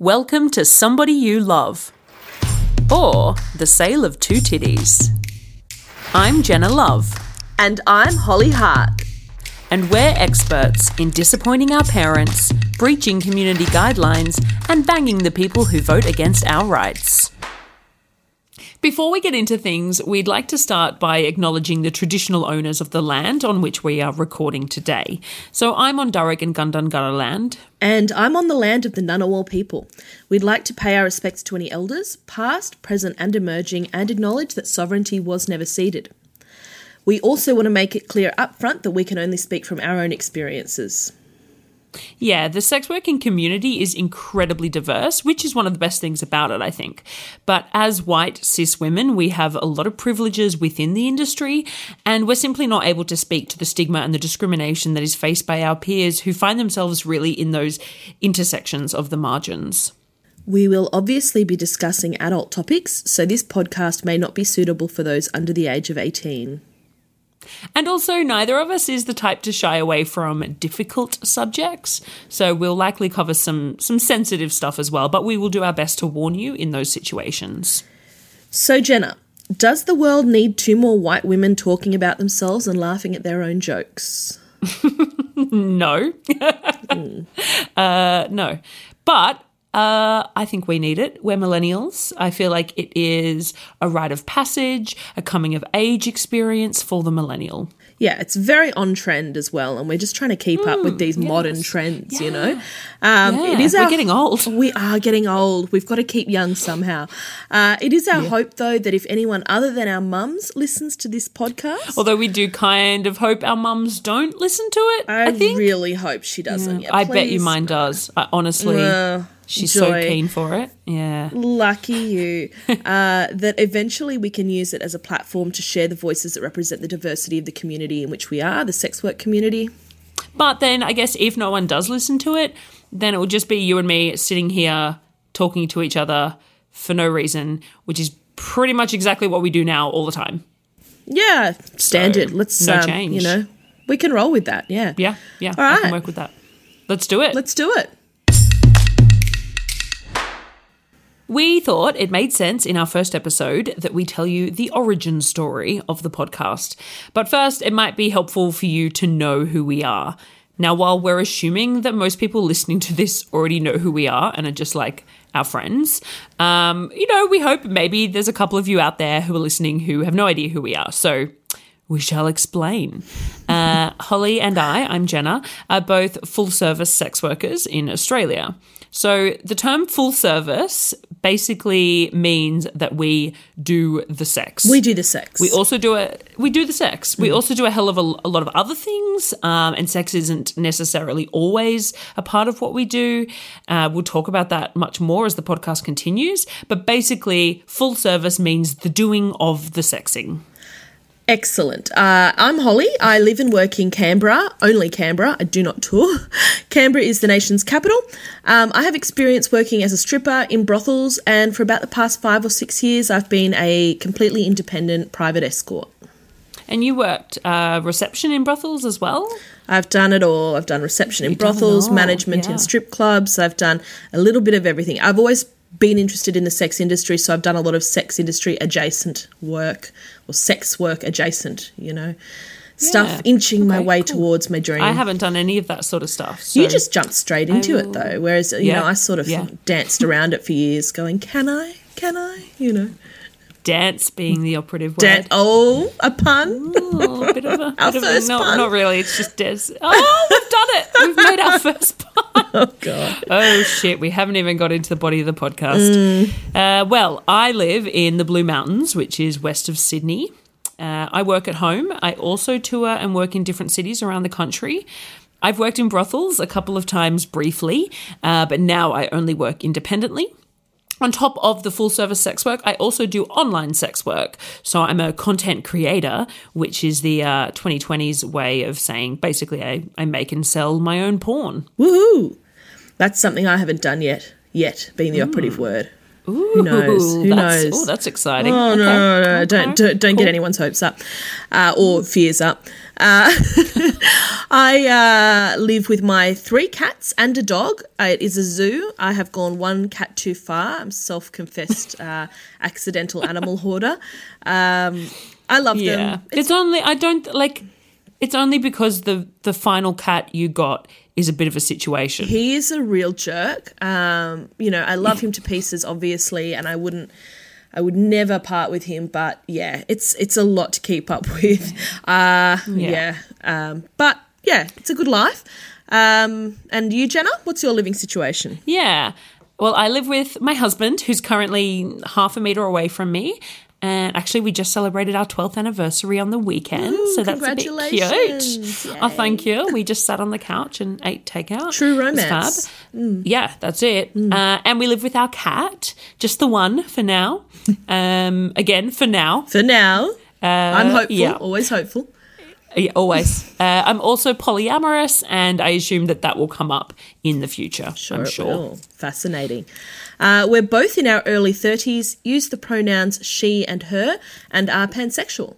Welcome to Somebody You Love, or The Sale of Two Titties. I'm Jenna Love, And I'm Holly Hart. and we're experts in disappointing our parents, breaching community guidelines, and banging the people who vote against our rights. Before we get into things, we'd like to start by acknowledging the traditional owners of the land on which we are recording today. So I'm on Dharug and Gundungurra land, And I'm on the land of the Ngunnawal people. We'd like to pay our respects to any elders, past, present, and emerging, and acknowledge that sovereignty was never ceded. We also want to make it clear up front that we can only speak from our own experiences. Yeah, the sex working community is incredibly diverse, which is one of the best things about it, I think. But as white cis women, we have a lot of privileges within the industry, and we're simply not able to speak to the stigma and the discrimination that is faced by our peers who find themselves really in those intersections of the margins. We will obviously be discussing adult topics, so this podcast may not be suitable for those under the age of 18. And also, neither of us is the type to shy away from difficult subjects, so we'll likely cover some some sensitive stuff as well, but we will do our best to warn you in those situations. So, Jenna, does the world need two more white women talking about themselves and laughing at their own jokes? No. uh, no. But uh, I think we need it. We're millennials. I feel like it is a rite of passage, a coming of age experience for the millennial. Yeah, it's very on trend as well, and we're just trying to keep up with these modern trends, you know. Um, Yeah, it is we're our, getting old. We are getting old. We've got to keep young somehow. Uh, it is our hope, though, that if anyone other than our mums listens to this podcast, Although we do kind of hope our mums don't listen to it. I, I, really hope she doesn't. Yeah, I bet you mine does. I, honestly, Uh, she's so keen for it. Yeah. Lucky you. uh, that eventually we can use it as a platform to share the voices that represent the diversity of the community in which we are, the sex work community. But then I guess if no one does listen to it, then it will just be you and me sitting here talking to each other for no reason, which is pretty much exactly what we do now all the time. Yeah, standard. Let's no um, change. You know, we can roll with that. Yeah. Yeah, yeah, All I can work with that. Let's do it. Let's do it. We thought it made sense in our first episode that we tell you the origin story of the podcast. But first, it might be helpful for you to know who we are. Now, while we're assuming that most people listening to this already know who we are and are just like our friends, um, you know, we hope maybe there's a couple of you out there who are listening who have no idea who we are. So we shall explain. Uh, Holly and I, I'm Jenna, are both full service sex workers in Australia. So the term full service basically means that we do the sex. We do the sex. We also do a we do the sex. We also do a hell of a, a lot of other things, um, and sex isn't necessarily always a part of what we do. Uh, we'll talk about that much more as the podcast continues. But basically, full service means the doing of the sexing. Excellent. Uh, I'm Holly. I live and work in Canberra, only Canberra. I do not tour. Canberra is the nation's capital. Um, I have experience working as a stripper in brothels, and for about the past five or six years, I've been a completely independent private escort. And you worked uh, reception in brothels as well. I've done it all. I've done reception in You've brothels, management yeah. in strip clubs. I've done a little bit of everything. I've always been interested in the sex industry, so I've done a lot of sex industry adjacent work or sex work adjacent, you know, stuff Yeah. inching my way cool. towards my dream. I haven't done any of that sort of stuff. So you just jumped straight into it though, whereas you Yeah, know I sort of yeah. danced around it for years, going, "Can I? Can I?" You know, dance being the operative word. Dan- oh, a pun. Oh, a bit of a, Our bit of a- first no, pun. not really. It's just dance. Oh, we've done it. We've made our first pun. oh God. Oh shit, we haven't even got into the body of the podcast. Mm. Uh, well, I live in the Blue Mountains, which is west of Sydney. Uh, I work at home. I also tour and work in different cities around the country. I've worked in brothels a couple of times briefly, uh, but now I only work independently. On top of the full service sex work, I also do online sex work. So I'm a content creator, which is the uh, 2020s way of saying basically I, I make and sell my own porn. Woohoo! That's something I haven't done yet. Yet being the operative word. Ooh, Who knows? Who that's, knows? Oh, that's exciting. Oh Okay. no, no, no, Okay. don't don't, don't get anyone's hopes up uh, or fears up. Uh, I uh, live with my three cats and a dog. Uh, it is a zoo. I have gone one cat too far. I'm self-confessed uh, accidental animal hoarder. Um, I love Yeah, them. it's, only I don't like. It's only because the the final cat you got is a bit of a situation. He is a real jerk. Um, you know, I love him to pieces, obviously, and I wouldn't. I would never part with him, but yeah, it's it's a lot to keep up with. Uh, yeah, Um, but yeah, it's a good life. Um, and you, Jenna, what's your living situation? Yeah. Well, I live with my husband, who's currently half a meter away from me. And actually, we just celebrated our 12th anniversary on the weekend. Ooh, so that's a bit cute. congratulations. Oh, thank you. We just sat on the couch and ate takeout. True romance. fab. Yeah, that's it. Uh, and we live with our cat, just the one for now. Um, again, for now. For now, I'm hopeful. yeah. Always hopeful. Yeah, always. uh, I'm also polyamorous, and I assume that that will come up in the future. I'm it sure. will. Fascinating. Uh, we're both in our early 30s, use the pronouns she and her, and are pansexual.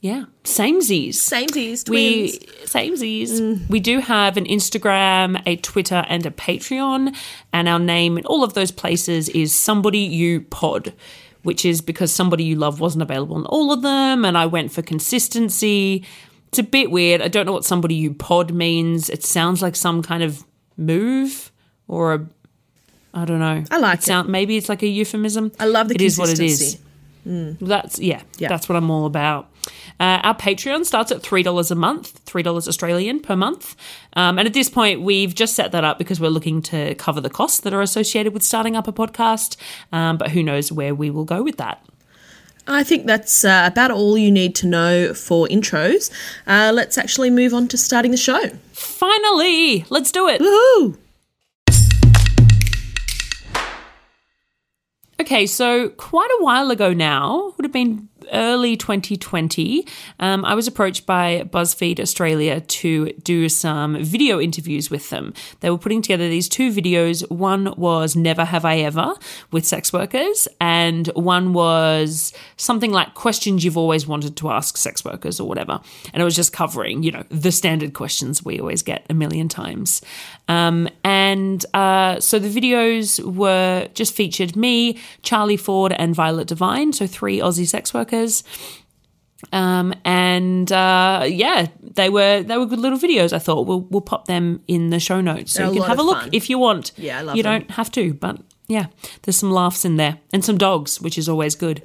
Yeah, samesies. Samesies, twins. We samesies. We do have an Instagram, a Twitter, and a Patreon, and our name in all of those places is Somebody You Pod, which is because Somebody You Love wasn't available on all of them, and I went for consistency. It's a bit weird. I don't know what Somebody You Pod means. It sounds like some kind of move or a. I don't know. I like it. Sound, maybe it's like a euphemism. I love the It is what it is. consistency. That's yeah, Yeah. That's what I'm all about. Uh, our Patreon starts at three dollars a month, three dollars Australian per month. Um, and at this point, we've just set that up because we're looking to cover the costs that are associated with starting up a podcast. Um, but who knows where we will go with that? I think that's uh, about all you need to know for intros. Uh, let's actually move on to starting the show. Finally, let's do it. Woohoo! Okay, so quite a while ago now, would have been early 2020, um, I was approached by BuzzFeed Australia to do some video interviews with them. They were putting together these two videos. One was Never Have I Ever with sex workers, and one was something like questions you've always wanted to ask sex workers or whatever. And it was just covering, you know, the standard questions we always get a million times. Um, and uh, so the videos were just featured me, Charlie Ford, and Violet Devine, so three Aussie sex workers. Um, and uh, yeah, they were they were good little videos. I thought we'll we'll pop them in the show notes so They're you can have a look fun. if you want. Yeah, I love You them. don't have to, but yeah, there's some laughs in there and some dogs, which is always good.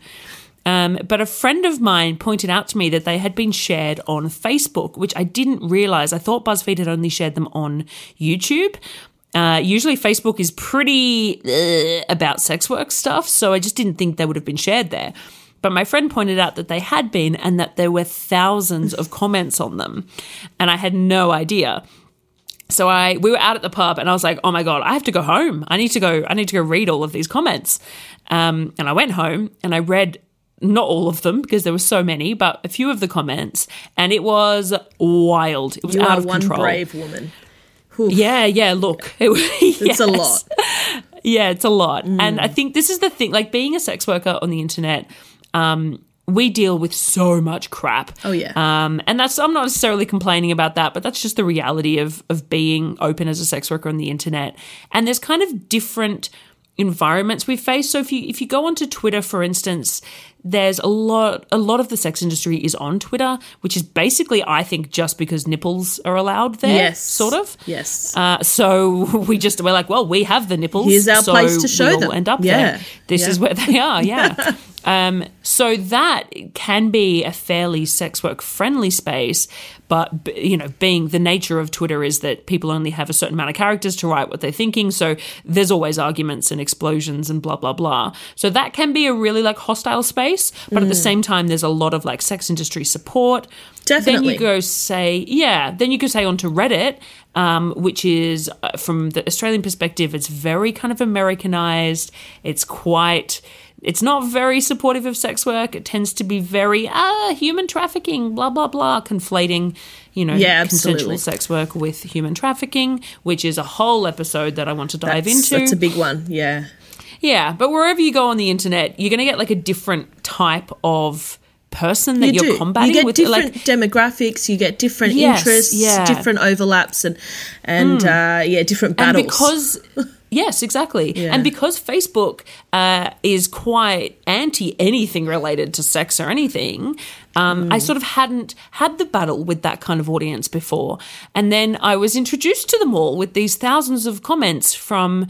Um, but a friend of mine pointed out to me that they had been shared on Facebook, which I didn't realize. I thought BuzzFeed had only shared them on YouTube. Uh, usually, Facebook is pretty uh, about sex work stuff, so I just didn't think they would have been shared there. But my friend pointed out that they had been and that there were thousands of comments on them. And I had no idea. So I we were out at the pub and I was like, "Oh my god, I have to go home. I need to go I need to go read all of these comments." Um, and I went home and I read not all of them because there were so many, but a few of the comments and it was wild. It was You out of one control. brave woman. Yeah, yeah, look. It, It's a lot. yeah, it's a lot. And I think this is the thing like being a sex worker on the internet, um, we deal with so much crap. Oh, yeah. Um, and that's I'm not necessarily complaining about that, but that's just the reality of of being open as a sex worker on the internet. And there's kind of different environments we face. So if you if you go onto Twitter, for instance, there's a lot a lot of the sex industry is on Twitter, which is basically I think just because nipples are allowed there. Yes. Sort of. Yes. Uh, so we just we're like, well, we have the nipples. Here's our so place to show them. End up Yeah. there. This Yeah. is where they are. Yeah. um, so that can be a fairly sex work friendly space, but you know, being the nature of Twitter is that people only have a certain amount of characters to write what they're thinking. So there's always arguments and explosions and blah blah blah. So that can be a really like hostile space, but at the same time, there's a lot of like sex industry support. Definitely. Then you go say, yeah, then you could say onto Reddit, um, which is uh, from the Australian perspective, it's very kind of Americanized. It's quite, it's not very supportive of sex work. It tends to be very, ah, human trafficking, blah, blah, blah, conflating, you know, Yeah, consensual sex work with human trafficking, which is a whole episode that I want to dive That's, into. that's a big one. Yeah. Yeah, but wherever you go on the internet, you're going to get like a different type of person that You are combating you get with. different Like, demographics. You get different Yes, interests, yeah. different overlaps, and and uh, yeah, different and battles. because yes, exactly, Yeah. and because Facebook uh, is quite anti anything related to sex or anything. Um, Mm. I sort of hadn't had the battle with that kind of audience before, and then I was introduced to them all with these thousands of comments from,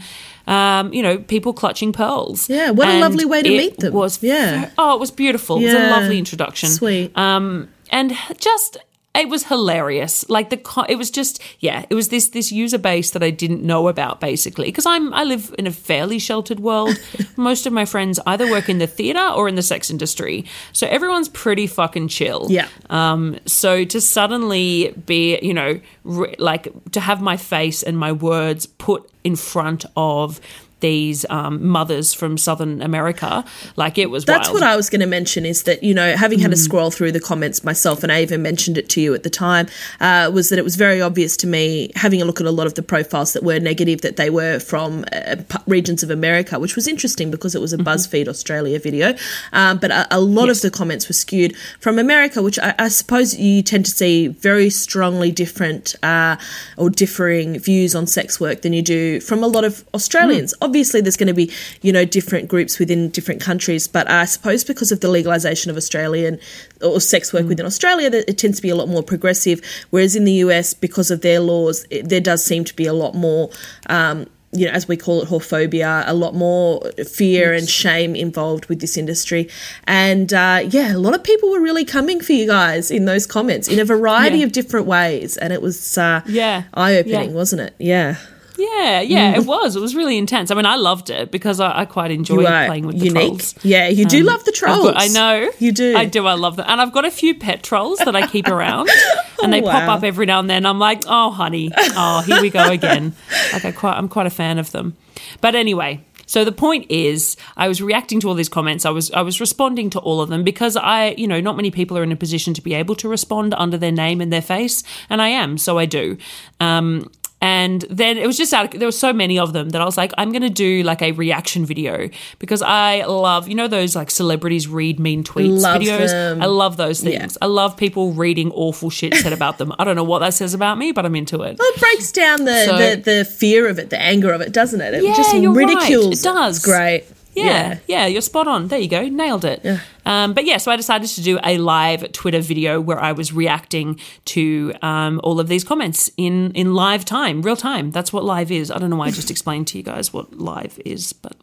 um, you know, people clutching pearls. Yeah, what a lovely way to meet them. Was Yeah. oh, it was beautiful. It was a lovely introduction. Sweet. Um, and just it was hilarious. Like the it was just yeah, it was this this user base that I didn't know about basically because I'm I live in a fairly sheltered world. Most of my friends either work in the theater or in the sex industry, so everyone's pretty fucking chill. Yeah. Um. So to suddenly be you know re- like to have my face and my words put in front of these um, mothers from Southern America, like it was That's wild. what I was going to mention is that, you know, having had to scroll through the comments myself, and I even mentioned it to you at the time, uh, was that it was very obvious to me, having a look at a lot of the profiles that were negative, that they were from uh, regions of America, which was interesting because it was a BuzzFeed Australia video. Um, but a, a lot Yes. of the comments were skewed from America, which I, I suppose you tend to see very strongly different uh, or differing views on sex work than you do from a lot of Australians. Obviously, there's going to be you know different groups within different countries, but I suppose because of the legalization of Australian or sex work within Australia, that it tends to be a lot more progressive. Whereas in the US, because of their laws, it, there does seem to be a lot more. Um, you know, as we call it, whorephobia, a lot more fear and shame involved with this industry. And uh, yeah, a lot of people were really coming for you guys in those comments in a variety Yeah. of different ways. And it was uh, Yeah. eye opening, Yeah. wasn't it? Yeah. Yeah, yeah, it was. It was really intense. I mean, I loved it because I, I quite enjoy playing with the unique. trolls. Yeah, you do love the trolls. got- I know. You do. I do. I love them. And I've got a few pet trolls that I keep around. and they pop Oh, wow. up every now and then. I'm like, oh, honey. Oh, here we go again. like, I quite, I'm quite a fan of them. But anyway. So the point is, I was reacting to all these comments. I was I was responding to all of them because I, you know, not many people are in a position to be able to respond under their name and their face, and I am, so I do. Um, and then it was just out. There were so many of them that I was like, I'm going to do like a reaction video because I love, you know, those like celebrities read mean tweets Love videos. them. I love those things. Yeah. I love people reading awful shit said about them. I don't know what that says about me, but I'm into it. Well, it breaks down the, So- the, the fear of it, the anger of it, doesn't it? It Yeah, just you're right. ridicules It does. It's great. Yeah, yeah, you're spot on. There you go, nailed it. Yeah. Um, but yeah, so I decided to do a live Twitter video where I was reacting to um, all of these comments in in live time, real time. That's what live is. I don't know why I just explained to you guys what live is, but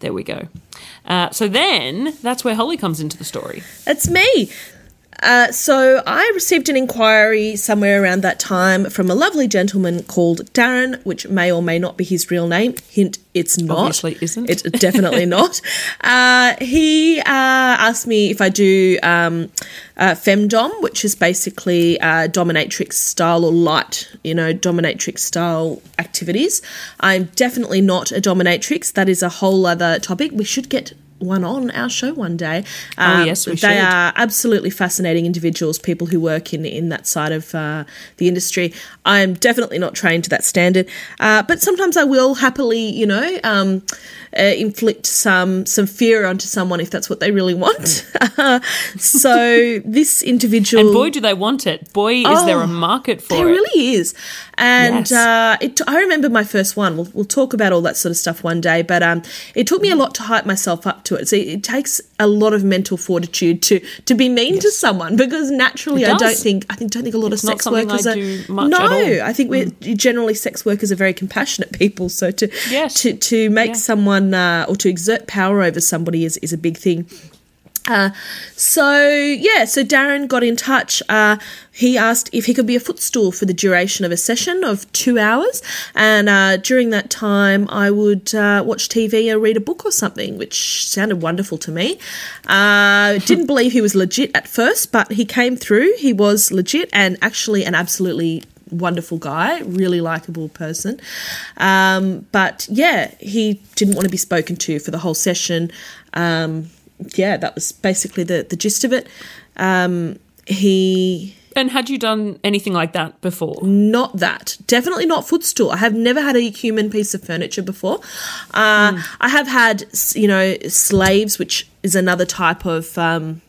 there we go. Uh, so then that's where Holly comes into the story. That's me. Uh, so I received an inquiry somewhere around that time from a lovely gentleman called Darren, which may or may not be his real name. Hint: it's not. Obviously isn't. It's definitely not. Uh, he uh, asked me if I do um, uh, femdom, which is basically uh, dominatrix style or light, you know, dominatrix style activities. I'm definitely not a dominatrix. That is a whole other topic. We should get one on our show one day. Oh, yes, we they should. are absolutely fascinating individuals, people who work in in that side of uh, the industry. I am definitely not trained to that standard, uh, but sometimes I will happily, you know, um, uh, inflict some some fear onto someone if that's what they really want. so this individual, And boy, do they want it! Boy, is there a market for there it. There really is. And Yes. uh, it, I remember my first one. We'll, we'll talk about all that sort of stuff one day. But um, it took me a lot to hype myself up to it. So it takes a lot of mental fortitude to to be mean to someone because naturally I don't think I think don't think a lot It's of sex workers I are. do much no, at all. Mm. I think we're generally sex workers are very compassionate people. So to Yes. to to make Yeah. someone uh, or to exert power over somebody is is a big thing. Uh, so yeah, so Darren got in touch. Uh, he asked if he could be a footstool for the duration of a session of two hours, and uh, during that time, I would uh, watch TV or read a book or something, which sounded wonderful to me. Uh, didn't believe he was legit at first, but he came through. He was legit and actually an absolutely wonderful guy, really likable person. Um, but yeah, he didn't want to be spoken to for the whole session. Um, yeah, that was basically the, the gist of it. Um, he And had you done anything like that before? Not that. Definitely not footstool. I have never had a human piece of furniture before. Uh, I have had, you know, slaves, which is another type of. Um,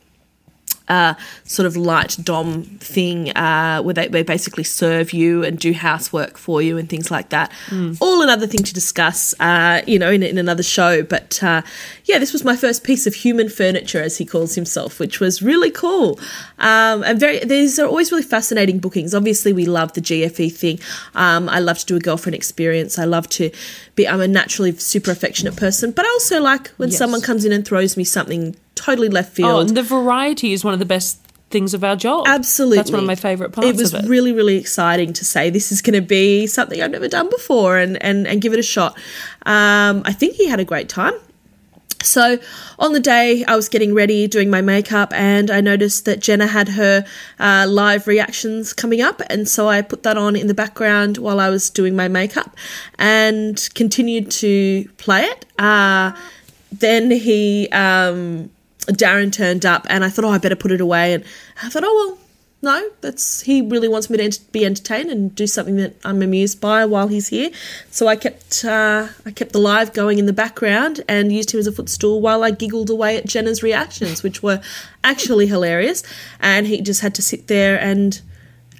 uh, sort of light dom thing uh, where they, they basically serve you and do housework for you and things like that. All another thing to discuss, uh, you know, in, in another show. But uh, yeah, this was my first piece of human furniture, as he calls himself, which was really cool. Um, and very, these are always really fascinating bookings. Obviously, we love the GFE thing. Um, I love to do a girlfriend experience. I love to be. I'm a naturally super affectionate person, but I also like when Yes. someone comes in and throws me something totally left Oh, field. and the variety is one of the best things of our job. Absolutely. That's one of my favourite parts It was it. really, really exciting to say this is going to be something I've never done before and, and, and give it a shot. Um, I think he had a great time. So on the day, I was getting ready, doing my makeup, and I noticed that Jenna had her uh, live reactions coming up. And so I put that on in the background while I was doing my makeup and continued to play it. Uh, then he, um, Darren turned up, and I thought, oh, I better put it away. And I thought, oh, well, no, that's he really wants me to ent- be entertained and do something that I'm amused by while he's here. So I kept uh, I kept the live going in the background and used him as a footstool while I giggled away at Jenna's reactions, which were actually hilarious. And he just had to sit there and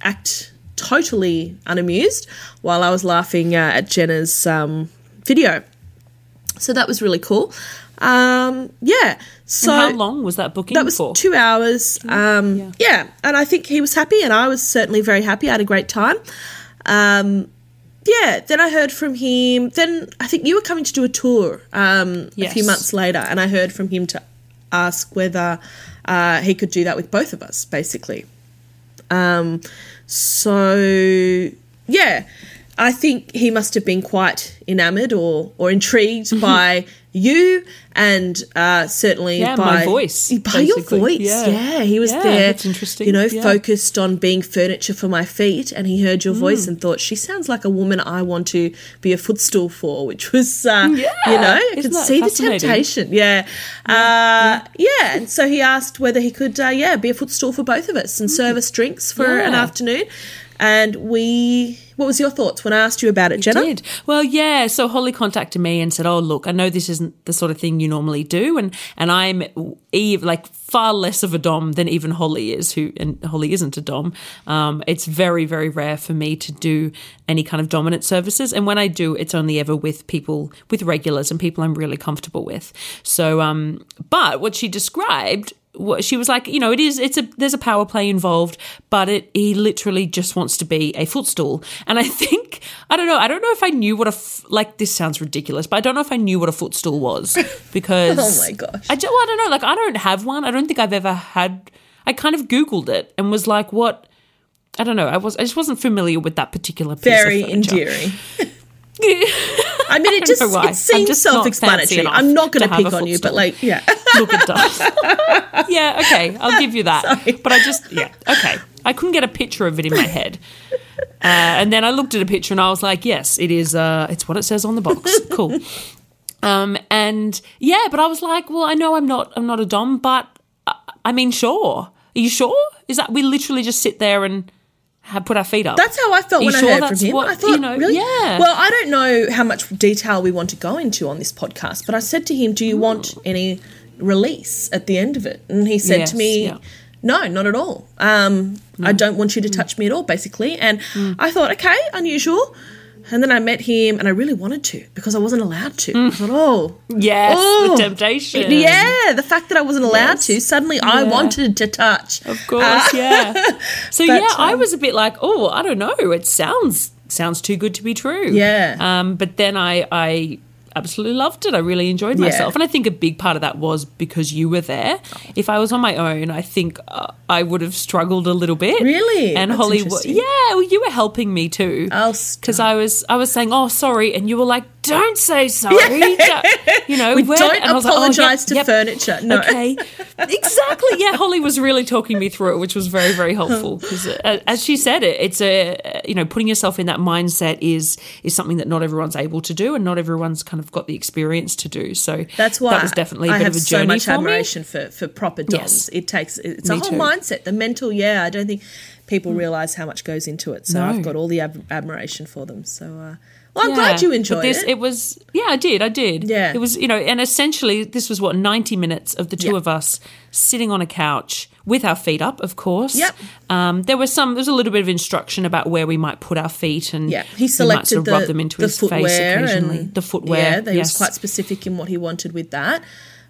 act totally unamused while I was laughing uh, at Jenna's um, video. So that was really cool. Um, yeah. So and how long was that booking that was for? two hours. Um, yeah. yeah. and I think he was happy, and I was certainly very happy. I had a great time. Um, yeah, then I heard from him. Then I think you were coming to do a tour um, a few months later, and I heard from him to ask whether uh, he could do that with both of us, basically. Um, so yeah, I think he must have been quite enamoured or or intrigued by you, and uh, certainly Yeah, by my voice, By your voice, Yeah. yeah. He was Yeah, there. that's interesting. You know, focused on being furniture for my feet, and he heard your Mm. voice and thought she sounds like a woman I want to be a footstool for, which was, uh, Yeah. you know, I could see the temptation. Yeah, uh, yeah. And so he asked whether he could, uh, yeah, be a footstool for both of us and serve us drinks for an Mm. Afternoon. And we, what was your thoughts when I asked you about it, Jenna? did. Well, yeah. So Holly contacted me and said, "Oh, look, I know this isn't the sort of thing you normally do, and and I'm Eve like far less of a dom than even Holly is, who and Holly isn't a dom. Um, it's very very rare for me to do any kind of dominant services, and when I do, it's only ever with people with regulars and people I'm really comfortable with. So, um, but what she described she was like, you know, it is, it's a, there's a power play involved, but it, he literally just wants to be a footstool. And I think, I don't know, I don't know if I knew what a, f- like, this sounds ridiculous, but I don't know if I knew what a footstool was oh because. Oh my gosh. I, ju- well, I don't know, like, I don't have one. I don't think I've ever had, I kind of Googled it and was like, what, I don't know, I was, I just wasn't familiar with that particular piece Very endearing. I mean, it just. I'm it seems just self-explanatory. I'm not going to pick on you, but like, yeah. Look, it does. yeah, okay, I'll give you that. Sorry. But I just, yeah, okay. I couldn't get a picture of it in my head. Uh, and then I looked at a picture and I was like, yes, it is, uh, it's what it says on the box. Cool. Um, and yeah, but I was like, well, I know I'm not, I'm not a Dom, but uh, I mean, sure. Are you sure? Is that we literally just sit there and have put our feet up? That's how I felt when sure I heard from him. what- I thought, you know, really? yeah. Well, I don't know how much detail we want to go into on this podcast, but I said to him, "Do you want any release at the end of it?" And he said Yes, to me, yeah. "No, not at all. Um, I mm. don't want you to mm. touch me at all, basically." And mm. I thought, okay, unusual. And then I met him, and I really wanted to because I wasn't allowed to. I thought, oh, yes, Oh, the temptation. yeah, the fact that I wasn't allowed Yes. to, suddenly I wanted to touch. Of course, yeah. So But, yeah, I um, was a bit like, oh, I don't know. It sounds sounds too good to be true. Yeah. Um, but then I I absolutely loved it. I really enjoyed myself, and I think a big part of that was because you were there. If I was on my own, I think uh, I would have struggled a little bit. Really? And That's Holly, wa- yeah, well, you were helping me too. I'll because I was I was saying, oh, sorry, and you were like, don't say sorry. Don't- you know, We don't and I like, oh, yep, apologise to yep. furniture. No. Okay, exactly. Yeah, Holly was really talking me through it, which was very, very helpful because, uh, as she said, it it's a you know putting yourself in that mindset is is something that not everyone's able to do, and not everyone's kind of got the experience to do. So That's why that was definitely a I bit of a so journey much for me. admiration for, for proper DOMs. Yes. It takes it's Me a whole too. mindset. The mental, yeah. I don't think people realize how much goes into it. So No. I've got all the ab- admiration for them. So uh, well, I'm Yeah, glad you enjoyed this, it. was yeah, I did, I did. Yeah. it was you know, and essentially this was what ninety minutes of the two Yeah. of us sitting on a couch with our feet up, of course. Yep. Um, there was some, there was a little bit of instruction about where we might put our feet, and Yeah, he selected sort of the, rub them into the his face footwear occasionally. and the footwear, Yeah, they yes. was quite specific in what he wanted with that.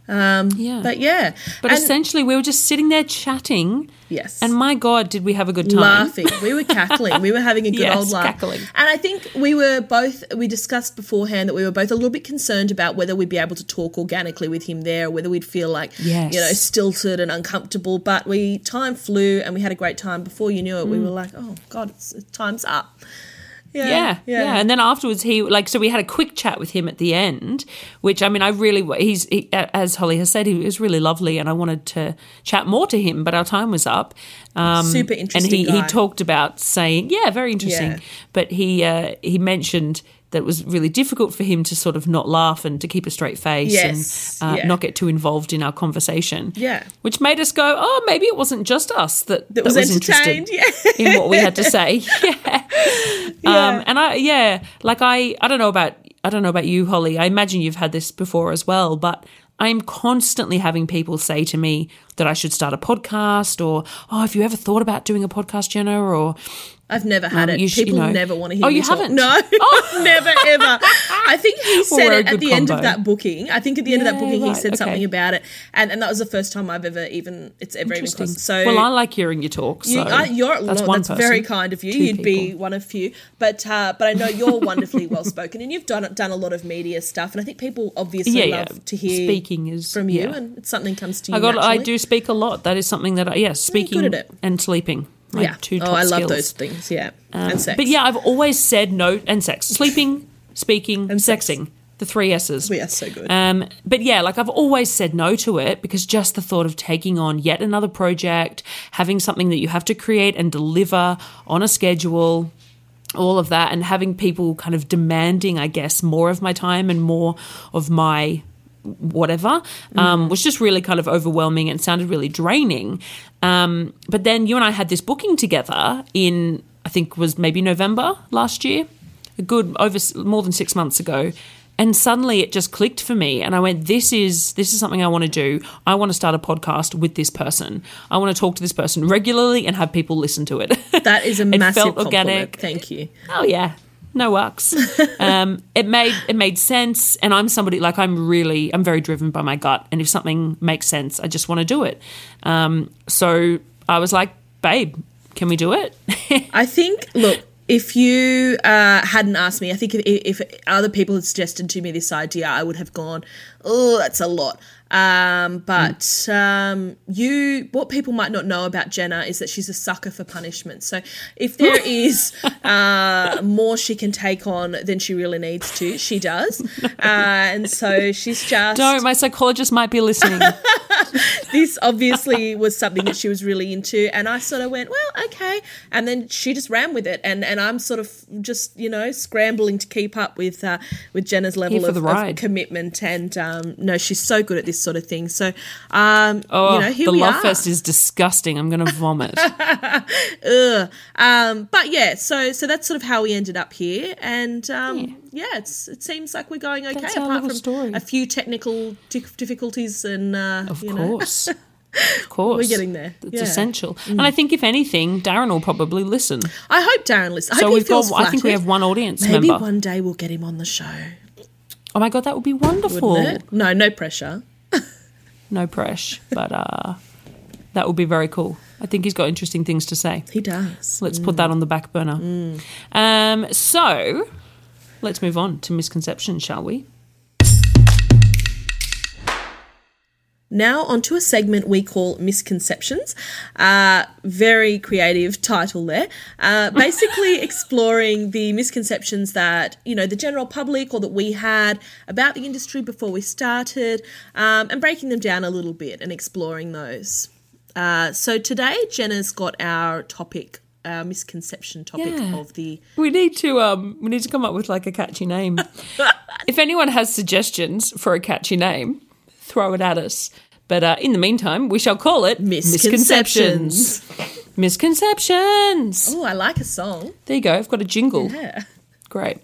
Um, Yeah. but yeah, But and essentially, we were just sitting there chatting, yes, and my God, did we have a good time? laughing. We were cackling. We were having a good Yes, old laugh. cackling. And I think we were both, we discussed beforehand that we were both a little bit concerned about whether we'd be able to talk organically with him there, or whether we'd feel like, Yes. you know, stilted and uncomfortable. But we, time flew and we had a great time. Before you knew it, we were like, oh God, it's, time's up. Yeah, Yeah, yeah, And then afterwards, he like so we had a quick chat with him at the end, which I mean, I really he's he, as Holly has said, he was really lovely, and I wanted to chat more to him, but our time was up. Um, Super interesting and he he talked about saying, yeah, very interesting. Yeah. But he uh, he mentioned that it was really difficult for him to sort of not laugh and to keep a straight face Yes, and uh, yeah. not get too involved in our conversation. Yeah. which made us go, oh, maybe it wasn't just us that That was interested yeah. in what we had to say. Yeah. Um, and I, yeah, like I, I don't know about, I don't know about you, Holly. I imagine you've had this before as well, but I'm constantly having people say to me that I should start a podcast or, oh, have you ever thought about doing a podcast, Jenna? Or, I've never had Um, it. you sh- you People know- never want to hear it. Oh, you talk. haven't? No, never ever. I think he said we're it at the end of that booking. I think at the end of that Yeah, booking he said okay. something about it, and and that was the first time I've ever even it's ever even. So well, I like hearing you talk. So you, I, you're that's one that's very kind of you. You'd be one of few, but uh, but I know you're wonderfully well spoken, and you've done done a lot of media stuff, and I think people obviously Yeah, yeah. love to hear Speaking is- from you, yeah. and it's something comes to you. I got. I do speak a lot. That is something that I yes, speaking and sleeping. My Yeah. two oh, I love skills. those things. Yeah, Um, and sex. But yeah, I've always said no and sex, sleeping, speaking, And sex. sexing. The three S's. we are so good. Um, but yeah, like I've always said no to it because just the thought of taking on yet another project, having something that you have to create and deliver on a schedule, all of that, and having people kind of demanding, I guess, more of my time and more of my whatever um, was just really kind of overwhelming and sounded really draining. Um, but then you and I had this booking together in, I think was maybe November last year, a good over more than six months ago. And suddenly it just clicked for me, and I went, "This is this is something I want to do. I want to start a podcast with this person. I want to talk to this person regularly and have people listen to it." that is a massive felt compliment. organic. Thank you. Oh yeah, no works. um, it made it made sense, and I'm somebody like I'm really I'm very driven by my gut, and if something makes sense, I just want to do it. Um, so I was like, babe, can we do it? I think, look, if you uh, hadn't asked me, I think if, if other people had suggested to me this idea, I would have gone, oh, that's a lot. Um, but um, you, what people might not know about Jenna is that she's a sucker for punishment. So if there is uh, more she can take on than she really needs to, she does. Uh, and so she's just Don't. My psychologist might be listening. this obviously was something that she was really into and i sort of went well okay and then she just ran with it and and i'm sort of just you know scrambling to keep up with uh, with jenna's level of, of commitment and um no she's so good at this sort of thing so um Oh, you know here the we love are fest is disgusting. I'm going to vomit. um but yeah so so that's sort of how we ended up here and um yeah, it's it seems like we're going okay That's apart from story. a few technical difficulties and uh Of you know course. Of course. We're getting there. It's Yeah. Mm. essential. And I think, if anything, Darren will probably listen. i hope darren listens I So hope we've got, I think we have one audience Maybe member. one day we'll get him on the show. Oh my God, that would be wonderful. Wouldn't it? No, no pressure. No pressure, but uh, that would be very cool. I think he's got interesting things to say. He does. Let's put that on the back burner. Um, so let's move on to misconceptions, shall we? Now, onto a segment we call Misconceptions. Uh, very creative title there. Uh, basically, exploring the misconceptions that, you know, the general public or that we had about the industry before we started um, and breaking them down a little bit and exploring those. Uh, so, today, Jenna's got our topic. Our misconception topic Yeah. of the We need to um we need to come up with like a catchy name. if anyone has suggestions for a catchy name, throw it at us. But uh, in the meantime, we shall call it Misconceptions. Misconceptions. Oh, I like a song. There you go. I've got a jingle. Yeah. Great.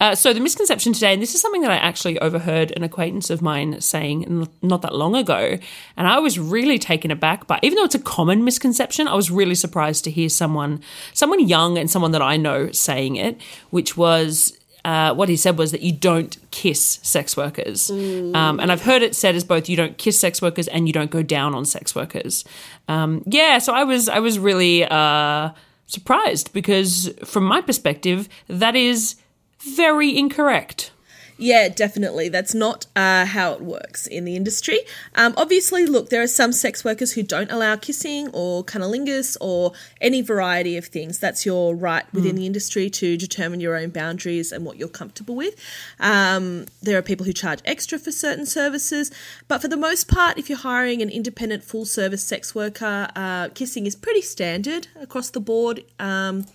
Uh, so the misconception today, and this is something that I actually overheard an acquaintance of mine saying not that long ago, and I was really taken aback by. Even though it's a common misconception, I was really surprised to hear someone, someone young and someone that I know saying it, which was. Uh, what he said was that you don't kiss sex workers. Um, and I've heard it said as both you don't kiss sex workers and you don't go down on sex workers. Um, yeah, so I was I was really uh, surprised because from my perspective, that is very incorrect. Yeah, definitely. That's not uh, how it works in the industry. Um, obviously, look, there are some sex workers who don't allow kissing or cunnilingus or any variety of things. That's your right within the industry to determine your own boundaries and what you're comfortable with. Um, there are people who charge extra for certain services, but for the most part, if you're hiring an independent full service sex worker, uh, kissing is pretty standard across the board. Um,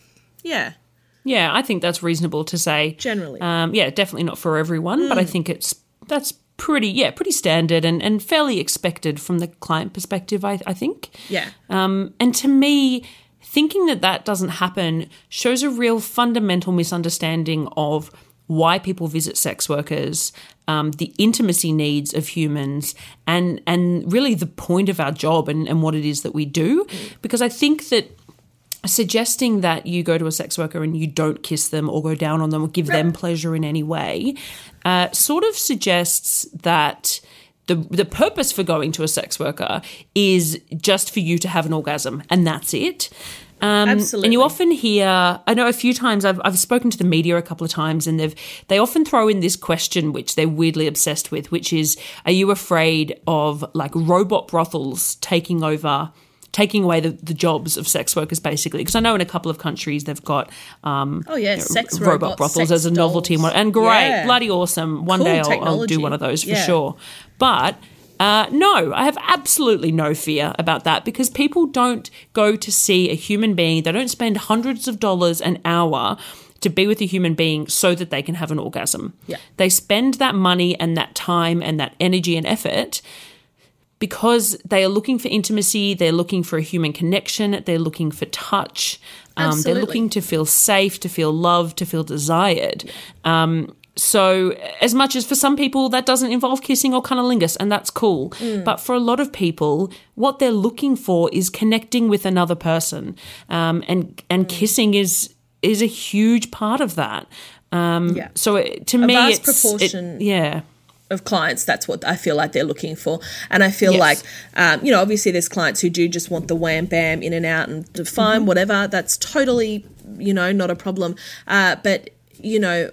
yeah, Yeah, I think that's reasonable to say. Generally. Um, yeah, definitely not for everyone, but I think it's that's pretty yeah, pretty standard and, and fairly expected from the client perspective, I, I think. yeah. Um, and to me, thinking that that doesn't happen shows a real fundamental misunderstanding of why people visit sex workers, um, the intimacy needs of humans, and and really the point of our job and, and what it is that we do. Because I think that suggesting that you go to a sex worker and you don't kiss them or go down on them or give them pleasure in any way uh, sort of suggests that the the purpose for going to a sex worker is just for you to have an orgasm and that's it. Um, Absolutely. And you often hear, I know a few times I've, I've spoken to the media a couple of times, and they've they often throw in this question which they're weirdly obsessed with, which is, are you afraid of like robot brothels taking over? Taking away the, the jobs of sex workers, basically, because I know in a couple of countries they've got um, Oh yeah, sex robot robots, brothels sex as a novelty and, dolls. and great, Yeah. bloody awesome. One Cool day I'll, I'll do one of those for Yeah. sure. But uh, no, I have absolutely no fear about that because people don't go to see a human being. They don't spend hundreds of dollars an hour to be with a human being so that they can have an orgasm. Yeah. They spend that money and that time and that energy and effort because they are looking for intimacy, they're looking for a human connection, they're looking for touch, um, they're looking to feel safe, to feel loved, to feel desired. Um, so, as much as for some people that doesn't involve kissing or cunnilingus, and that's cool, but for a lot of people, what they're looking for is connecting with another person, um, and and kissing is is a huge part of that. Um, Yeah. So, it, to me, vast it's it- proportion yeah. Of clients that's what i feel like they're looking for and i feel Yes. like um, you know obviously there's clients who do just want the wham bam in and out and Mm-hmm. whatever that's totally you know not a problem uh, but you know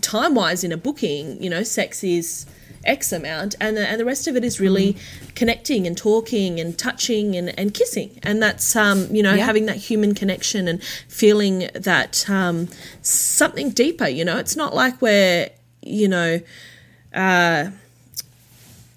time wise in a booking you know sex is x amount and the, and the rest of it is really Mm. connecting and talking and touching and, and kissing and that's um, you know Yeah. having that human connection and feeling that um, something deeper you know it's not like we're you know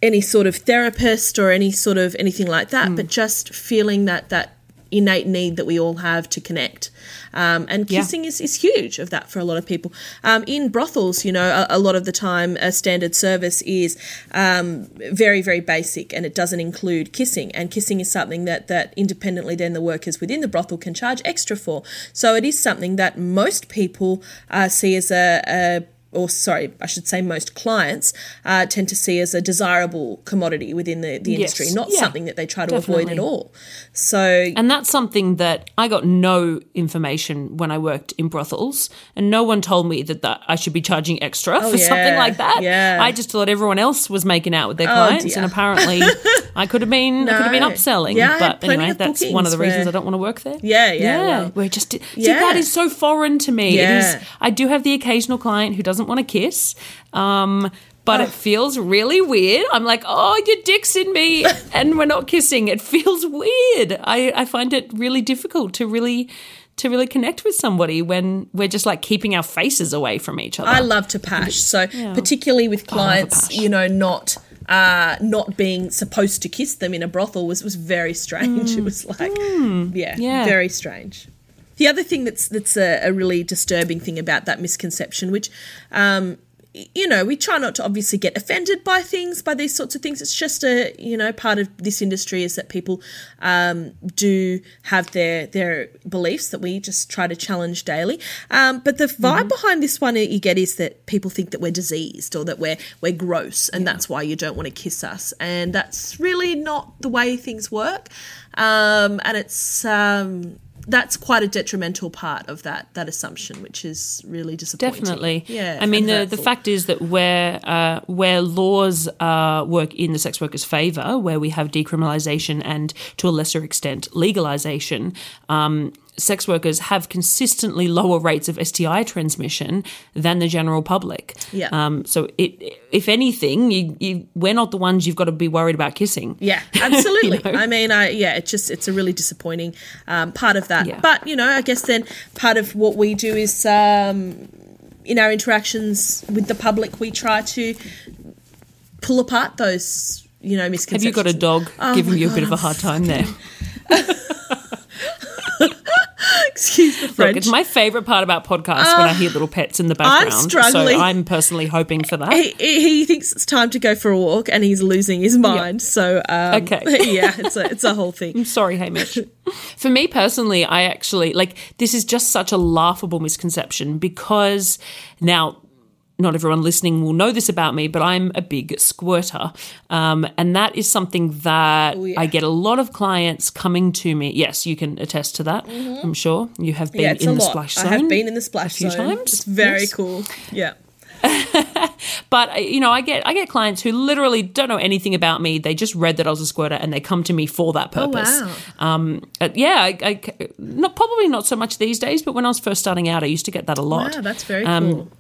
any sort of therapist or any sort of anything like that, but just feeling that that innate need that we all have to connect. Um, and Yeah. kissing is, is huge of that for a lot of people. Um, in brothels, you know, a, a lot of the time, a standard service is um, very, very basic and it doesn't include kissing. And kissing is something that, that independently then the workers within the brothel can charge extra for. So it is something that most people uh, see as a, a or sorry, I should say most clients uh, tend to see as a desirable commodity within the, the Yes. industry, not Yeah, something that they try to avoid at all. So And that's something that I got no information when I worked in brothels, and no one told me that, that I should be charging extra for something Oh, like that. yeah. I just thought everyone else was making out with their Oh, clients, dear. and apparently I could have been I could have been upselling. Yeah, but anyway, that's one of the reasons where- I don't want to work there. Yeah, yeah, well- we're just see Yeah. that is so foreign to me. It Yeah. is. I do have the occasional client who doesn't want to kiss. Um, but it feels really weird. I'm like, oh, your dick's in me, and we're not kissing. It feels weird. I, I find it really difficult to really to really connect with somebody when we're just like keeping our faces away from each other. I love to pash. So particularly with clients, pash. you know, not uh, not being supposed to kiss them in a brothel was was very strange. It was like, yeah, Yeah. very strange. The other thing that's that's a, a really disturbing thing about that misconception, which um, you know, we try not to obviously get offended by things, by these sorts of things. It's just a, you know, part of this industry is that people um, do have their their beliefs that we just try to challenge daily. Um, but the vibe behind this one you get is that people think that we're diseased or that we're we're gross, and that's why you don't want to kiss us. And that's really not the way things work. Um, and it's um, that's quite a detrimental part of that that assumption, which is really disappointing. Definitely. Yeah. I mean, the, the fact is that where uh, where laws uh, work in the sex workers' favour, where we have decriminalisation and to a lesser extent legalisation, um, sex workers have consistently lower rates of STI transmission than the general public. Yeah. Um, so, it, if anything, you, you, we're not the ones you've got to be worried about kissing. Yeah, absolutely. You know? I mean, I yeah, it's just it's a really disappointing um, part of that. Yeah. But you know, I guess then part of what we do is um, in our interactions with the public, we try to pull apart those you know misconceptions. Have you got a dog Oh giving you a God, bit of a hard time there? Excuse the French. Look, it's my favourite part about podcasts when I hear little pets in the background. struggling. So I'm personally hoping for that. he, he thinks it's time to go for a walk, and he's losing his mind. So um, Okay. yeah, it's a it's a whole thing. I'm sorry, Hamish. For me personally, I actually like this is just such a laughable misconception because now not everyone listening will know this about me, but I'm a big squirter. Um, and that is something that Oh, yeah. I get a lot of clients coming to me. Yes, you can attest to that. I'm sure you have been Mm-hmm. Yeah, in the lot. splash zone. I have been in the splash a few zone. times. It's very Yes. cool. Yeah. But uh, you know, I get I get clients who literally don't know anything about me. They just read that I was a squirter, and they come to me for that purpose. wow. Um, uh, yeah, I, I- not probably not so much these days, but when I was first starting out, I used to get that a lot. Wow, that's very Um, cool.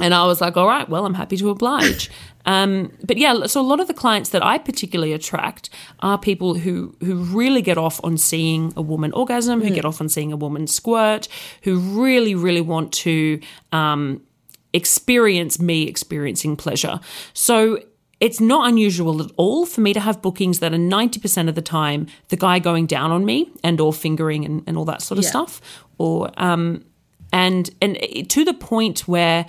And I was like, all right, well, I'm happy to oblige. um, but yeah, so a lot of the clients that I particularly attract are people who who really get off on seeing a woman orgasm, who get off on seeing a woman squirt, who really, really want to um, experience me experiencing pleasure. So it's not unusual at all for me to have bookings that are 90% of the time the guy going down on me and or fingering and, and all that sort of Yeah. stuff or um and and to the point where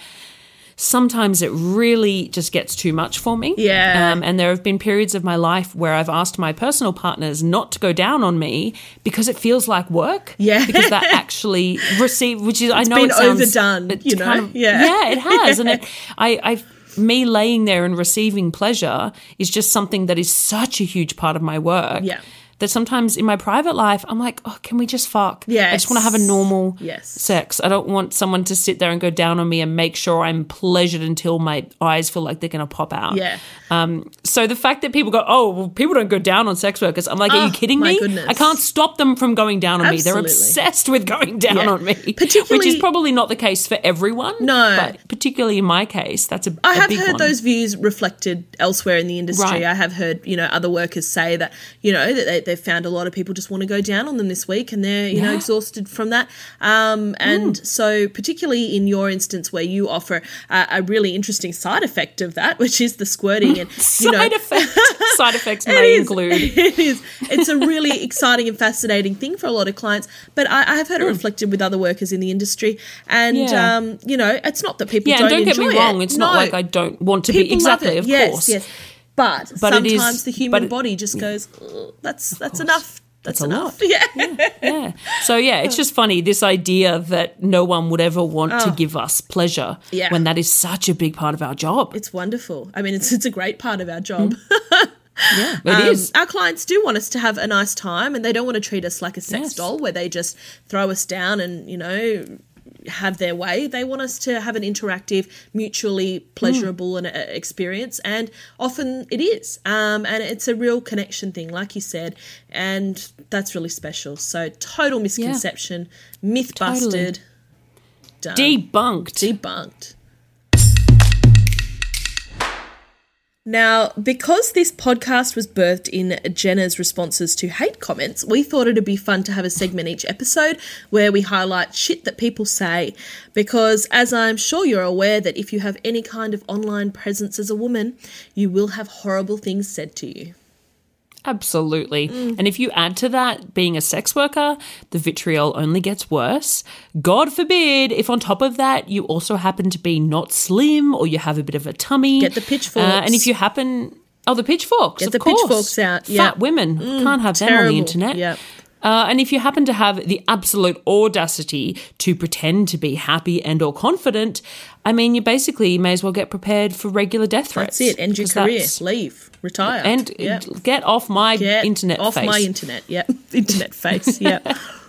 sometimes it really just gets too much for me. Yeah. Um, and there have been periods of my life where I've asked my personal partners not to go down on me because it feels like work. Yeah. Because that actually receive, which is I know been it sounds overdone, it's you know? kind of- Yeah. yeah, it has, and it, I, I, me laying there and receiving pleasure is just something that is such a huge part of my work. Yeah. That sometimes in my private life, I'm like, oh, can we just fuck? Yeah. I just want to have a normal Yes. sex. I don't want someone to sit there and go down on me and make sure I'm pleasured until my eyes feel like they're going to pop out. Yeah. Um, so the fact that people go, oh, well, people don't go down on sex workers. I'm like, are Oh, you kidding my me? goodness. I can't stop them from going down on me. They're obsessed with going down Yeah. on me, Particularly, which is probably not the case for everyone. No. but particularly in my case, that's a, I a have heard one. those views reflected elsewhere in the industry. Right. I have heard, you know, other workers say that, you know, that they, they've found a lot of people just want to go down on them this week and they're, you know, exhausted from that. Um, and so, particularly in your instance where you offer a, a really interesting side effect of that, which is the squirting and, you know, side effect. side effects It may is. include. It is. It's a really exciting and fascinating thing for a lot of clients. But I, I have heard it reflected with other workers in the industry, and. Yeah. um, you know, it's not that people Yeah, don't, don't get me enjoy wrong. it. It's not like I don't want to be People love exactly, of yes, course. Yes, But, But it is- sometimes the human it- body just goes, "Ugh, that's that's enough. That's, a enough. lot. Yeah. Yeah. So yeah, it's just funny this idea that no one would ever want to give us pleasure Oh. Yeah. when that is such a big part of our job. It's wonderful. I mean, it's it's a great part of our job. yeah, it is. Um, Our clients do want us to have a nice time, and they don't want to treat us like a sex Yes. doll where they just throw us down and you know have their way. They want us to have an interactive, mutually pleasurable and uh, experience, and often it is. Um, and it's a real connection thing, like you said, and that's really special. So total misconception, myth Totally. busted, done. Debunked. debunked. Now, because this podcast was birthed in Jenna's responses to hate comments, we thought it'd be fun to have a segment each episode where we highlight shit that people say. Because, as I'm sure you're aware, that if you have any kind of online presence as a woman, you will have horrible things said to you. Absolutely. And if you add to that being a sex worker, the vitriol only gets worse. God forbid if on top of that you also happen to be not slim or you have a bit of a tummy. Get the pitchforks. Uh, and if you happen. Oh, the pitchforks. Get of the course. pitchforks out, Fat yeah. Mm, women can't have them on the internet. Yep. Uh, and if you happen to have the absolute audacity to pretend to be happy and or confident, I mean, you basically may as well get prepared for regular death threats. That's it. End your career. Leave. Retire. And Yeah. get off my Get internet off face. my internet. Yep. internet face. Yep.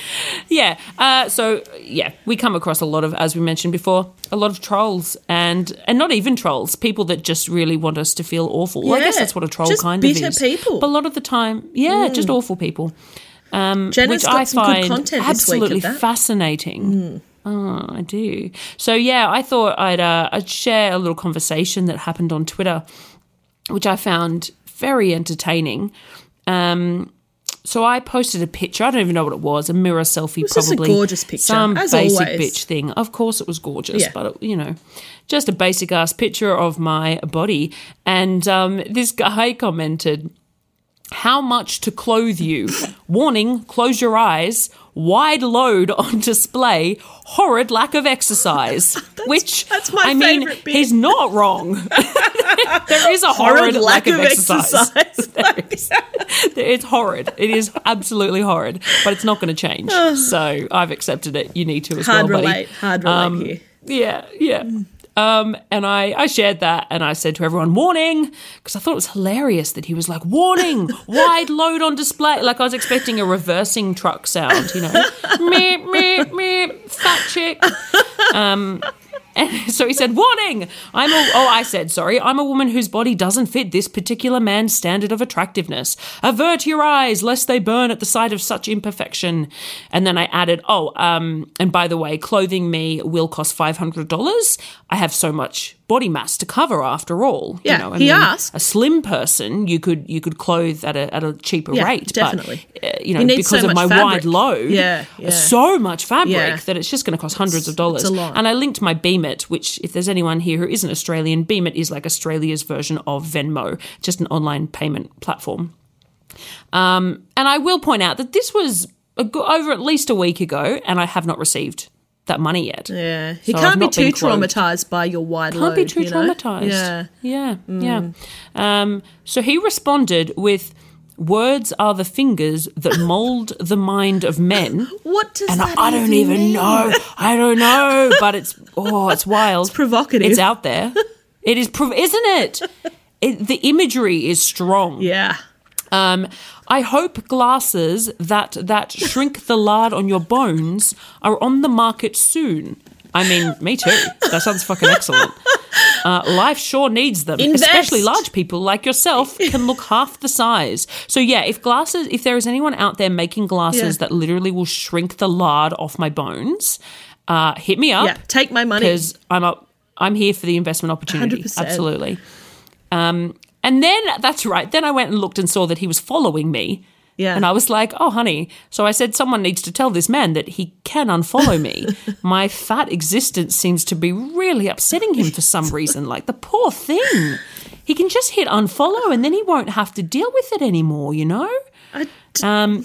Yeah. Uh, so yeah, we come across a lot of, as we mentioned before, a lot of trolls and and not even trolls, people that just really want us to feel awful. Well, I guess that's what a troll kind of is. people. Mm. But a lot of the time, yeah, just awful people. Um, Jenna's which I find content this week of absolutely that. Mm. fascinating. Oh, I do. So yeah, I thought I'd uh, I'd share a little conversation that happened on Twitter, which I found very entertaining. Um, so I posted a picture. I don't even know what it was. A mirror selfie, was just a probably. gorgeous picture, Some as basic always. bitch thing. Of course, it was gorgeous, Yeah. but it, you know, just a basic ass picture of my body. And um, this guy commented, "How much to clothe you? Warning: Close your eyes." Wide load on display, horrid lack of exercise. Which that's my I mean, bit. he's not wrong. there is a horrid, lack, of, exercise. it's horrid. It is absolutely horrid, but it's not going to change. so I've accepted it. You need to as Hard well, buddy. relate. Hard relate Um, here. Yeah, yeah. Um, and I, I shared that and I said to everyone, warning, because I thought it was hilarious that he was like, warning, wide load on display. Like I was expecting a reversing truck sound, you know, meep, meep, meep, fat chick. Um, and so he said, warning, I'm a, oh, I said, sorry, I'm a woman whose body doesn't fit this particular man's standard of attractiveness. Avert your eyes, lest they burn at the sight of such imperfection. And then I added, oh, um, and by the way, clothing me will cost $500. I have so much body mass to cover after all. Yeah, you know, I he mean, asked. A slim person, you could, you could clothe at a, at a cheaper Yeah, rate. definitely. But, uh, you know, You because so of my fabric. wide load, Yeah, yeah. so much fabric that it's just going to cost hundreds of dollars. a lot. And I linked my Beem It, which, if there's anyone here who isn't Australian, Beem It is like Australia's version of Venmo, just an online payment platform. Um, and I will point out that this was a go- over at least a week ago, and I have not received that money yet. Yeah. He So can't be too traumatized by your wide Can't load. be too you know? traumatized. Yeah. yeah, yeah. Um, so he responded with, "Words are the fingers that mold the mind of men." What does that and that I don't even mean? know. I don't know, but it's oh, it's wild. It's provocative. It's out there. It is, prov- isn't it? it? The imagery is strong. Yeah. Um, I hope glasses that that shrink the lard on your bones are on the market soon. I mean, me too. That sounds fucking excellent. Uh, life sure needs them, Invest. especially large people like yourself can look half the size. So yeah, if glasses, if there is anyone out there making glasses Yeah. that literally will shrink the lard off my bones, uh, hit me up Yeah. Take my money. because I'm up. I'm here for the investment opportunity. 100%. Absolutely. Um, and then that's right. Then I went and looked and saw that he was following me. Yeah. And I was like, oh, honey. So I said, someone needs to tell this man that he can unfollow me. My fat existence seems to be really upsetting him for some reason. Like, the poor thing. He can just hit unfollow and then he won't have to deal with it anymore, you know? I, Um,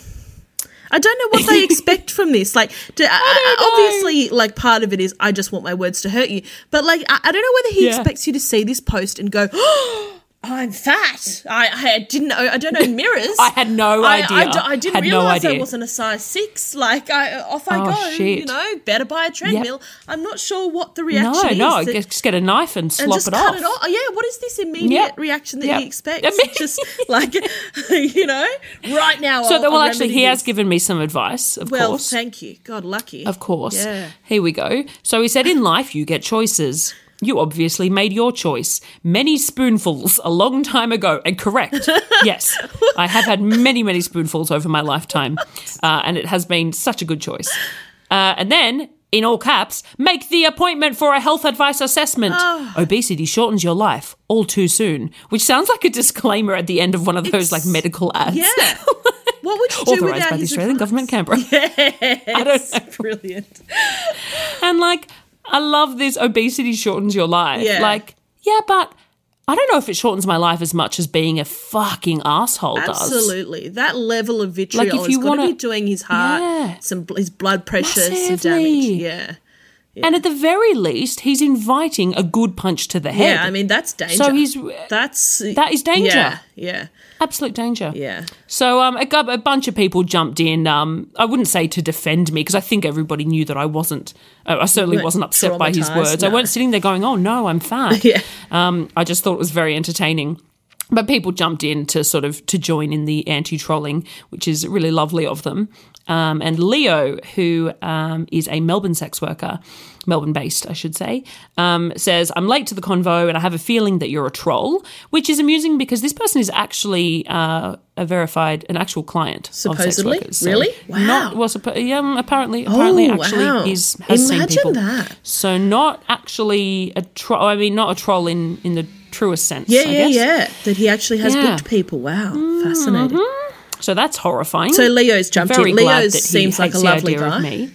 I don't know what they expect from this. Like, I, obviously, like part of it is I just want my words to hurt you. But like, I, I don't know whether he Yeah. expects you to see this post and go, oh, "I'm fat." I, I didn't know. I don't know mirrors. I had no idea. I, d- I didn't Had no realize I wasn't a size six. Like, I off I Oh, go. shit. You know, better buy a treadmill. I'm not sure what the reaction no, is. no. that- Just get a knife and and slop just it cut off. it off. Oh, yeah, what is this immediate Yep. reaction that Yep. he expects? Just like, you know, right now. So, I'll, well, I'll actually, he has given me some advice, of course. Well, course. thank you. God, lucky. Of course. Yeah. Here we go. So he said, In life, you get choices. You obviously made your choice. Many spoonfuls a long time ago. And correct. yes. I have had many, many spoonfuls over my lifetime. Uh, and it has been such a good choice. Uh, and then in all caps, make the appointment for a health advice assessment. Obesity shortens your life all too soon, which sounds like a disclaimer at the end of one of those like medical ads. Yeah. What would you do Authorized by the Australian advice? government, Canberra. I don't know. Brilliant. And like, I love this obesity shortens your life. Yeah. Like, yeah, but I don't know if it shortens my life as much as being a fucking asshole does. Absolutely. That level of vitriol Like, if is you going to be doing his heart, Yeah. some his blood pressure, some Massively. damage. Yeah. And at the very least, he's inviting a good punch to the head. Yeah, I mean, that's danger. so he's That's. that is danger. Yeah. Yeah. Absolute danger. Yeah. So um, a, a bunch of people jumped in. Um, I wouldn't say to defend me because I think everybody knew that I wasn't. Uh, I certainly weren't wasn't upset by his words. I no. weren't sitting there going, "Oh no, I'm fat." Yeah. Um, I just thought it was very entertaining. But people jumped in to sort of to join in the anti-trolling, which is really lovely of them. Um, and Leo, who um, is a Melbourne sex worker, Melbourne-based, I should say, um, says, "I'm late to the convo, and I have a feeling that you're a troll," which is amusing because this person is actually uh, a verified, an actual client of Supposedly? workers. So Really? Wow. Not well, suppo- yeah, um, apparently, apparently, Oh, actually, wow. is has Imagine seen people. that. So not actually a troll. I mean, not a troll in in the truest sense. Yeah, I yeah, guess. yeah. That he actually has Yeah. Mm-hmm. booked people. Wow. Fascinating. So that's horrifying. So Leo's jumped Very in. Leo seems like a lovely guy.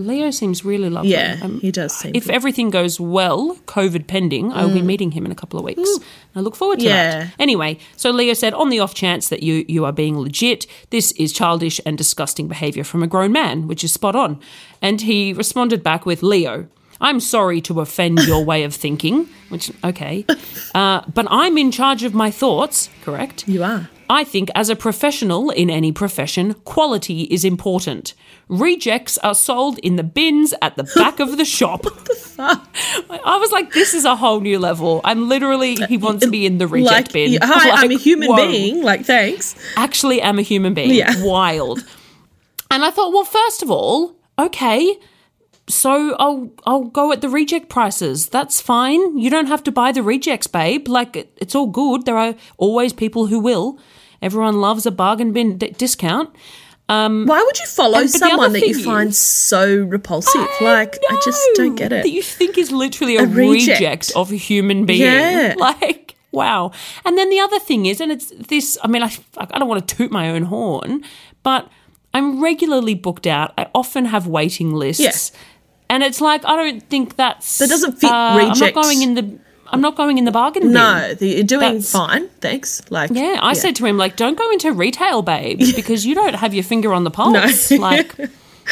Leo seems really lovely. Yeah, Um, he does seem If good. everything goes well, COVID pending, I will be meeting him in a couple of weeks. I look forward to Mm. Yeah. that. Anyway, so Leo said, on the off chance that you you are being legit, this is childish and disgusting behaviour from a grown man, which is spot on. And he responded back with, Leo. I'm sorry to offend your way of thinking, which, okay. Uh, but I'm in charge of my thoughts, correct? You are. I think as a professional in any profession, quality is important. Rejects are sold in the bins at the back of the shop. I was like, this is a whole new level. I'm literally, he wants me in the reject like, bin. hi, I'm a human whoa. being. Like, thanks. Actually, I'm a human being. Yeah. Wild. And I thought, well, first of all, okay, so I'll I'll go at the reject prices. That's fine. You don't have to buy the rejects, babe. Like it, it's all good. There are always people who will. Everyone loves a bargain bin d- discount. Um, Why would you follow someone that you find is- so repulsive? like, I just don't get it. That you think is literally a, A reject. reject. of a human being. Yeah. Like, wow. And then the other thing is, and it's this, I mean, I, I don't want to toot my own horn, but I'm regularly booked out. I often have waiting lists. Yeah. And it's like, I don't think that's. That doesn't fit uh, I'm not going in the. I'm not going in the bargain. No, you're doing That's- fine. Thanks. Like, Yeah, I said to him, like, don't go into retail, babe, because you don't have your finger on the pulse. No. like,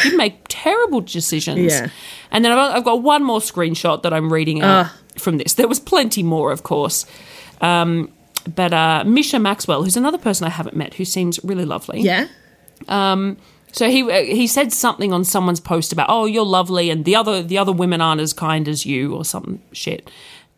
you make terrible decisions. Yeah. And then I've, I've got one more screenshot that I'm reading out from this. There was plenty more, of course. Um, but uh, Misha Maxwell, who's another person I haven't met, who seems really lovely. yeah. Um, So he uh, he said something on someone's post about, oh, you're lovely, and the other the other women aren't as kind as you, or some shit.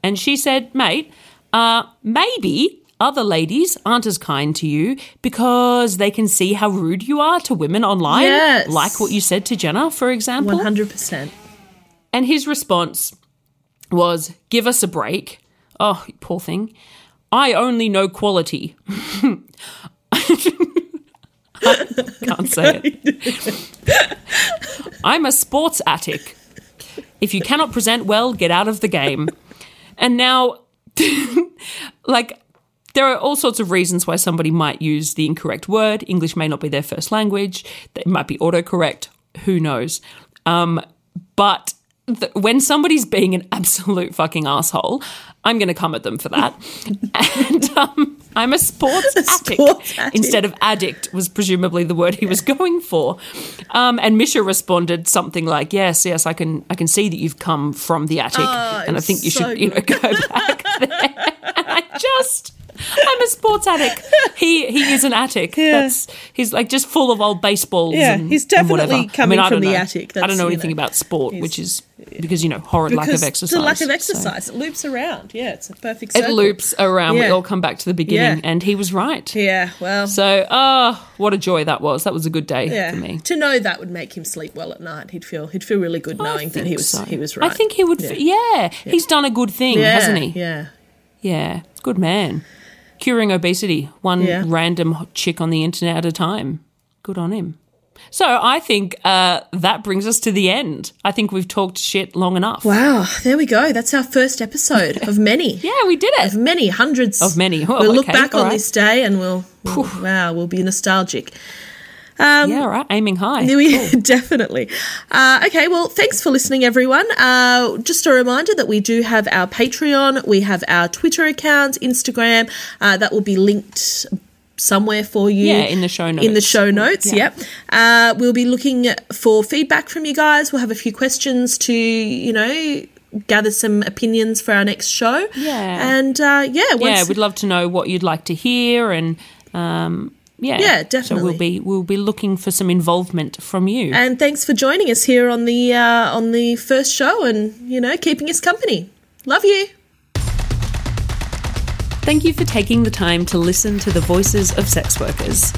And she said, mate, uh, maybe other ladies aren't as kind to you because they can see how rude you are to women online, Yes. like what you said to Jenna, for example. 100%. And his response was, "Give us a break." Oh, poor thing. I only know quality. I can't say it. I'm a sports attic. If you cannot present well, get out of the game. And now, like, there are all sorts of reasons why somebody might use the incorrect word. English may not be their first language. It might be autocorrect. Who knows? Um, but th- when somebody's being an absolute fucking asshole, I'm going to come at them for that. and um, I'm a sports attic. sports attic. Instead of addict was presumably the word he was going for. Um, and Misha responded something like, "Yes, yes, I can, I can see that you've come from the attic, and I think you so should, you know, go back there." And I just. I'm a sports attic. He he is an attic. That's he's like just full of old baseballs. Yeah, and, he's definitely coming I from the know. attic. I don't That's, know you anything know, about sport, which is because you know horrid lack of exercise. The lack of so- exercise. It loops around. Yeah, it's a perfect It loops around. We all come back to the beginning, Yeah. and he was right. Yeah, well. So, oh, what a joy that was. That was a good day yeah. for me. To know that would make him sleep well at night. He'd feel he'd feel really good knowing that he was so. he was right. I think he would. Yeah, he's done a good thing, yeah, hasn't he? Yeah. Yeah, good man. Curing obesity, one Yeah. random chick on the internet at a time. Good on him. So I think uh, that brings us to the end. I think we've talked shit long enough. Wow, there we go. That's our first episode of many. Yeah, we did it. Of many, hundreds. Of many. Oh, we'll look back on right. this day and we'll, we'll wow, we'll be nostalgic. Yeah, right. Aiming high. We definitely. Uh, okay, well, thanks for listening, everyone. Uh, just a reminder that we do have our Patreon, we have our Twitter account, Instagram. Uh, that will be linked somewhere for you. Yeah, in the show notes. In the show notes, Yeah. yep. Uh, we'll be looking for feedback from you guys. We'll have a few questions to, you know, gather some opinions for our next show. Yeah. And uh, yeah, yeah, we'd love to know what you'd like to hear and um, yeah. Yeah, So definitely. we'll be we'll be looking for some involvement from you. and thanks for joining us here on the uh, on the first show and you know keeping us company. Love you. Thank you for taking the time to listen to the voices of sex workers.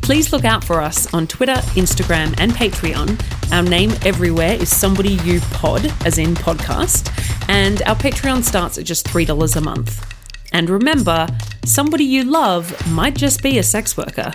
Please look out for us on Twitter, Instagram, and Patreon. Our name everywhere is Somebody You Pod, as in podcast, and our Patreon starts at just $3 a month. And remember, somebody you love might just be a sex worker.